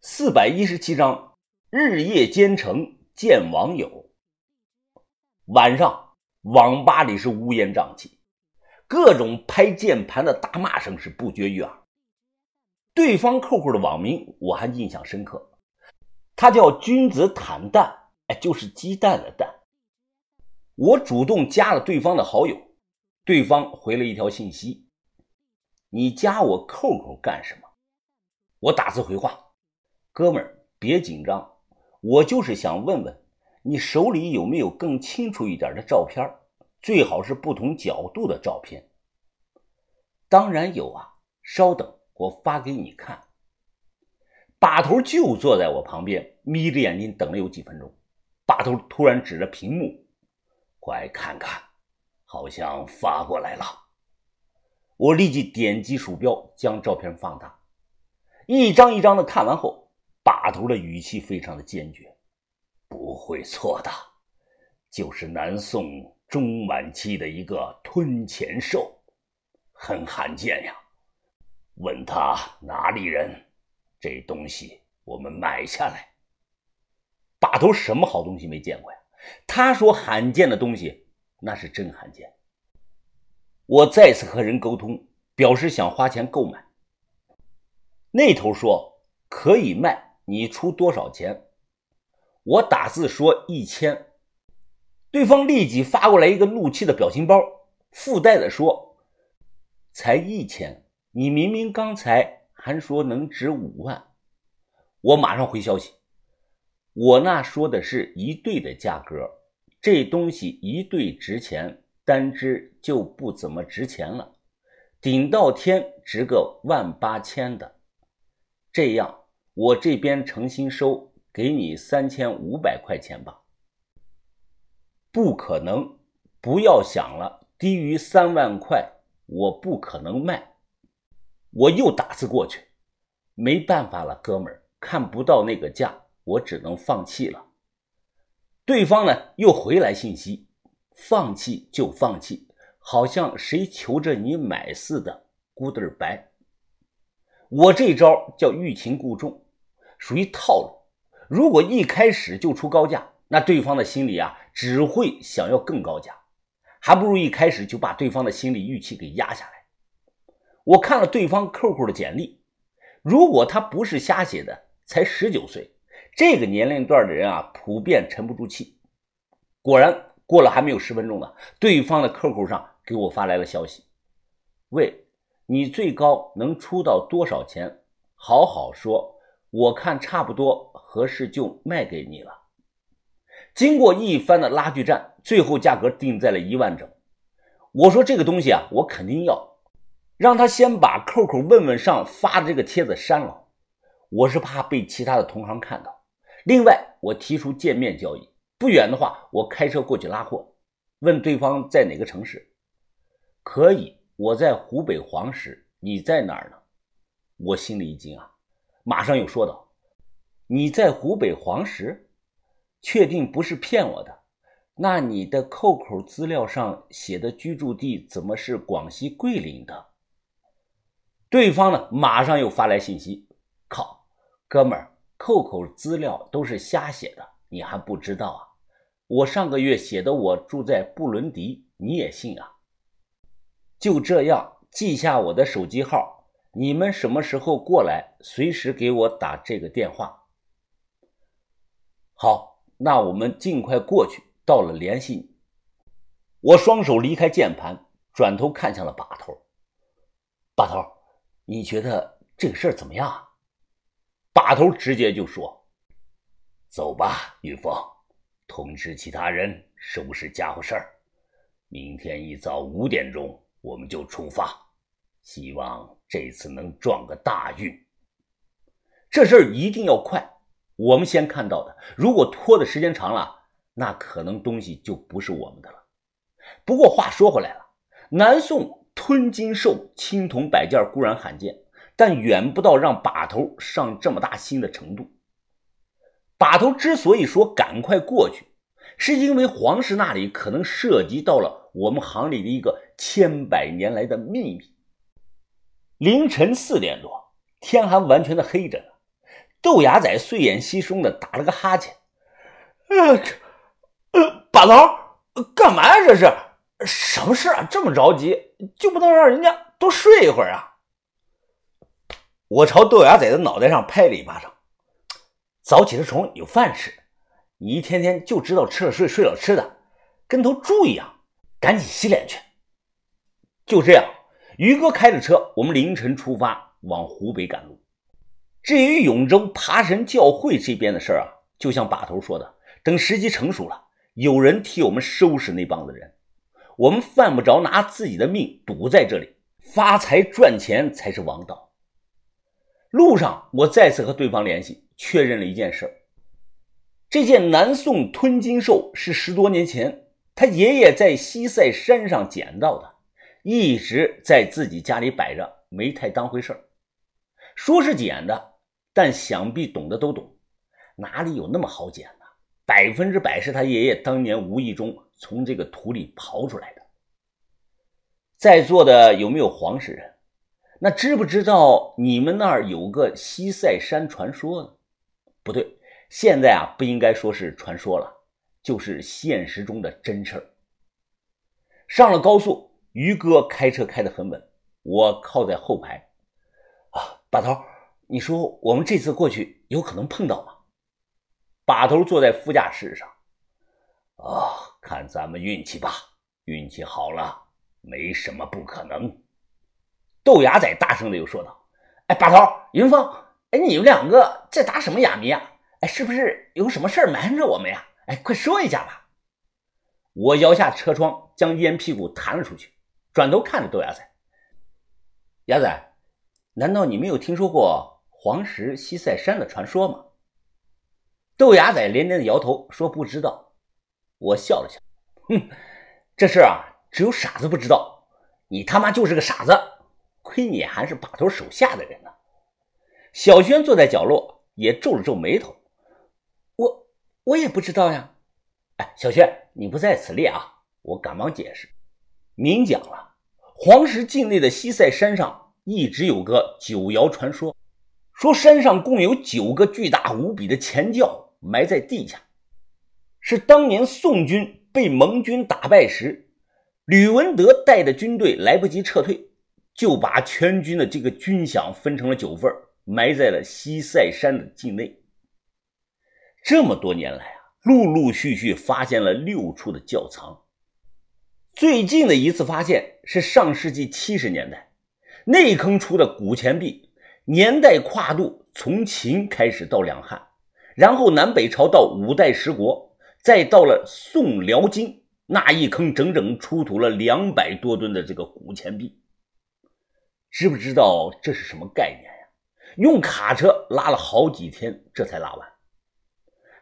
四百一十七章，日夜兼程见网友。晚上，网吧里是乌烟瘴气，各种拍键盘的大骂声是不绝于耳。对方扣扣的网名我还印象深刻，他叫君子坦蛋，哎，就是鸡蛋的蛋。我主动加了对方的好友，对方回了一条信息：“你加我 QQ 干什么？”我打字回话。哥们儿，别紧张，我就是想问问你手里有没有更清楚一点的照片，最好是不同角度的照片。当然有啊，稍等，我发给你看。把头就坐在我旁边，眯着眼睛等了有几分钟。把头突然指着屏幕：“快看看，好像发过来了。”我立即点击鼠标将照片放大，一张一张的看完后。把头的语气非常的坚决，不会错的，就是南宋中晚期的一个吞钱兽，很罕见呀。问他哪里人，这东西我们买下来。把头什么好东西没见过呀？他说罕见的东西，那是真罕见。我再次和人沟通，表示想花钱购买。那头说可以卖。你出多少钱？我打字说一千，对方立即发过来一个怒气的表情包，附带的说：“才一千，你明明刚才还说能值五万。”我马上回消息：“我那说的是一对的价格，这东西一对值钱，单只就不怎么值钱了，顶到天值个万八千的，这样。”我这边诚心收，给你三千五百块钱吧。不可能，不要想了，低于三万块我不可能卖。我又打字过去，没办法了，哥们儿，看不到那个价，我只能放弃了。对方呢又回来信息，放弃就放弃，好像谁求着你买似的，goodbye。我这招叫欲擒故纵。属于套路。如果一开始就出高价，那对方的心里啊只会想要更高价，还不如一开始就把对方的心理预期给压下来。我看了对方 QQ 的简历，如果他不是瞎写的，才十九岁，这个年龄段的人啊普遍沉不住气。果然，过了还没有十分钟呢，对方的 QQ 上给我发来了消息：“喂，你最高能出到多少钱？好好说。”我看差不多合适，就卖给你了。经过一番的拉锯战，最后价格定在了一万整。我说这个东西啊，我肯定要，让他先把 QQ 问问上发的这个帖子删了，我是怕被其他的同行看到。另外，我提出见面交易，不远的话，我开车过去拉货。问对方在哪个城市？可以，我在湖北黄石，你在哪儿呢？我心里一惊啊。马上又说道：“你在湖北黄石，确定不是骗我的？那你的 QQ 资料上写的居住地怎么是广西桂林的？”对方呢，马上又发来信息：“靠，哥们儿，QQ 资料都是瞎写的，你还不知道啊？我上个月写的我住在布伦迪，你也信啊？就这样，记下我的手机号。”你们什么时候过来？随时给我打这个电话。好，那我们尽快过去。到了联系你。我双手离开键盘，转头看向了把头。把头，你觉得这个事儿怎么样？把头直接就说：“走吧，云峰，通知其他人收拾家伙事儿。明天一早五点钟我们就出发。”希望这次能撞个大运。这事儿一定要快，我们先看到的。如果拖的时间长了，那可能东西就不是我们的了。不过话说回来了，南宋吞金兽青铜摆件固然罕见，但远不到让把头上这么大心的程度。把头之所以说赶快过去，是因为皇室那里可能涉及到了我们行里的一个千百年来的秘密。凌晨四点多，天还完全的黑着呢。豆芽仔睡眼惺忪的打了个哈欠。呃，呃，把头，干嘛呀？这是什么事啊？这么着急，就不能让人家多睡一会儿啊？我朝豆芽仔的脑袋上拍了一巴掌。早起的虫有饭吃，你一天天就知道吃了睡，睡了吃的，跟头猪一样。赶紧洗脸去。就这样，于哥开着车，我们凌晨出发往湖北赶路。至于永州爬神教会这边的事儿啊，就像把头说的，等时机成熟了，有人替我们收拾那帮子人，我们犯不着拿自己的命赌在这里，发财赚钱才是王道。路上，我再次和对方联系，确认了一件事这件南宋吞金兽是十多年前。他爷爷在西塞山上捡到的，一直在自己家里摆着，没太当回事说是捡的，但想必懂的都懂，哪里有那么好捡呢？百分之百是他爷爷当年无意中从这个土里刨出来的。在座的有没有黄石人？那知不知道你们那儿有个西塞山传说呢？不对，现在啊不应该说是传说了。就是现实中的真事儿。上了高速，于哥开车开得很稳，我靠在后排。啊，把头，你说我们这次过去有可能碰到吗？把头坐在副驾驶上。啊，看咱们运气吧，运气好了，没什么不可能。豆芽仔大声的又说道：“哎，把头，云峰，哎，你们两个在打什么哑谜啊？哎，是不是有什么事瞒着我们呀？”哎，快说一下吧！我摇下车窗，将烟屁股弹了出去，转头看着豆芽仔。芽仔，难道你没有听说过黄石西塞山的传说吗？豆芽仔连连的摇头，说不知道。我笑了笑，哼，这事啊，只有傻子不知道。你他妈就是个傻子，亏你还是把头手下的人呢。小轩坐在角落，也皱了皱眉头。我我也不知道呀，哎，小轩，你不在此列啊！我赶忙解释，明讲了，黄石境内的西塞山上一直有个九爻传说，说山上共有九个巨大无比的前教埋在地下，是当年宋军被蒙军打败时，吕文德带的军队来不及撤退，就把全军的这个军饷分成了九份，埋在了西塞山的境内。这么多年来啊，陆陆续续发现了六处的窖藏。最近的一次发现是上世纪七十年代，内坑出的古钱币，年代跨度从秦开始到两汉，然后南北朝到五代十国，再到了宋辽金，那一坑整整出土了两百多吨的这个古钱币。知不知道这是什么概念呀？用卡车拉了好几天，这才拉完。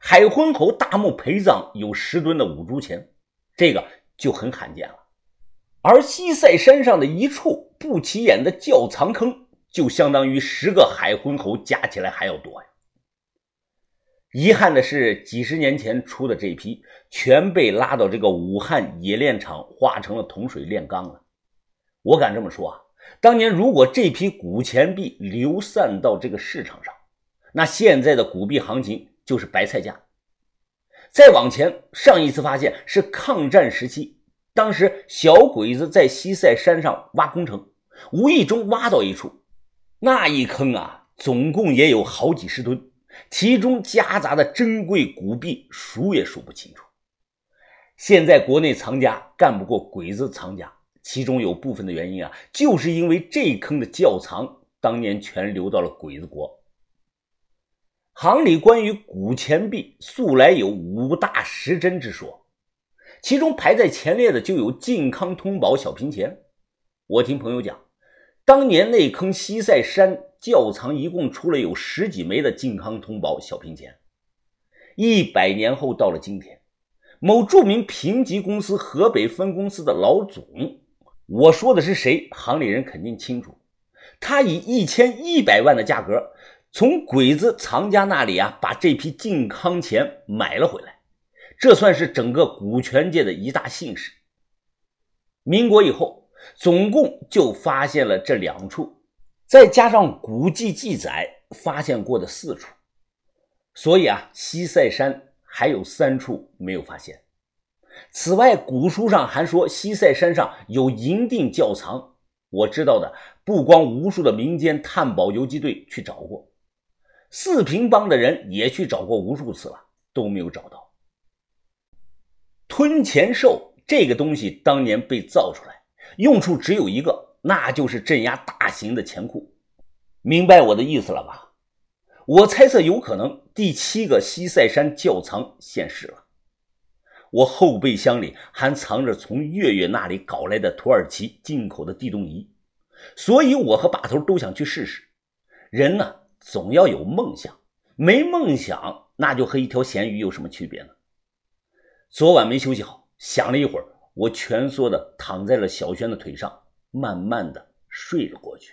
海昏侯大墓陪葬有十吨的五铢钱，这个就很罕见了。而西塞山上的一处不起眼的窖藏坑，就相当于十个海昏侯加起来还要多呀。遗憾的是，几十年前出的这批全被拉到这个武汉冶炼厂化成了铜水炼钢了。我敢这么说啊，当年如果这批古钱币流散到这个市场上，那现在的古币行情。就是白菜价。再往前，上一次发现是抗战时期，当时小鬼子在西塞山上挖工程，无意中挖到一处，那一坑啊，总共也有好几十吨，其中夹杂的珍贵古币数也数不清楚。现在国内藏家干不过鬼子藏家，其中有部分的原因啊，就是因为这坑的窖藏当年全流到了鬼子国。行里关于古钱币素来有五大十珍之说，其中排在前列的就有靖康通宝小平钱。我听朋友讲，当年那坑西塞山窖藏一共出了有十几枚的靖康通宝小平钱。一百年后到了今天，某著名评级公司河北分公司的老总，我说的是谁？行里人肯定清楚，他以一千一百万的价格。从鬼子藏家那里啊，把这批靖康钱买了回来，这算是整个股权界的一大幸事。民国以后，总共就发现了这两处，再加上古迹记载发现过的四处，所以啊，西塞山还有三处没有发现。此外，古书上还说西塞山上有银锭窖藏。我知道的不光无数的民间探宝游击队去找过，四平帮的人也去找过无数次了，都没有找到。吞钱兽这个东西当年被造出来，用处只有一个，那就是镇压大型的钱库。明白我的意思了吧？我猜测有可能第七个西塞山窖藏现世了。我后备箱里还藏着从月月那里搞来的土耳其进口的地动仪，所以我和把头都想去试试。人呢，总要有梦想，没梦想那就和一条咸鱼有什么区别呢？昨晚没休息好，想了一会儿，我蜷缩的躺在了小轩的腿上，慢慢的睡了过去。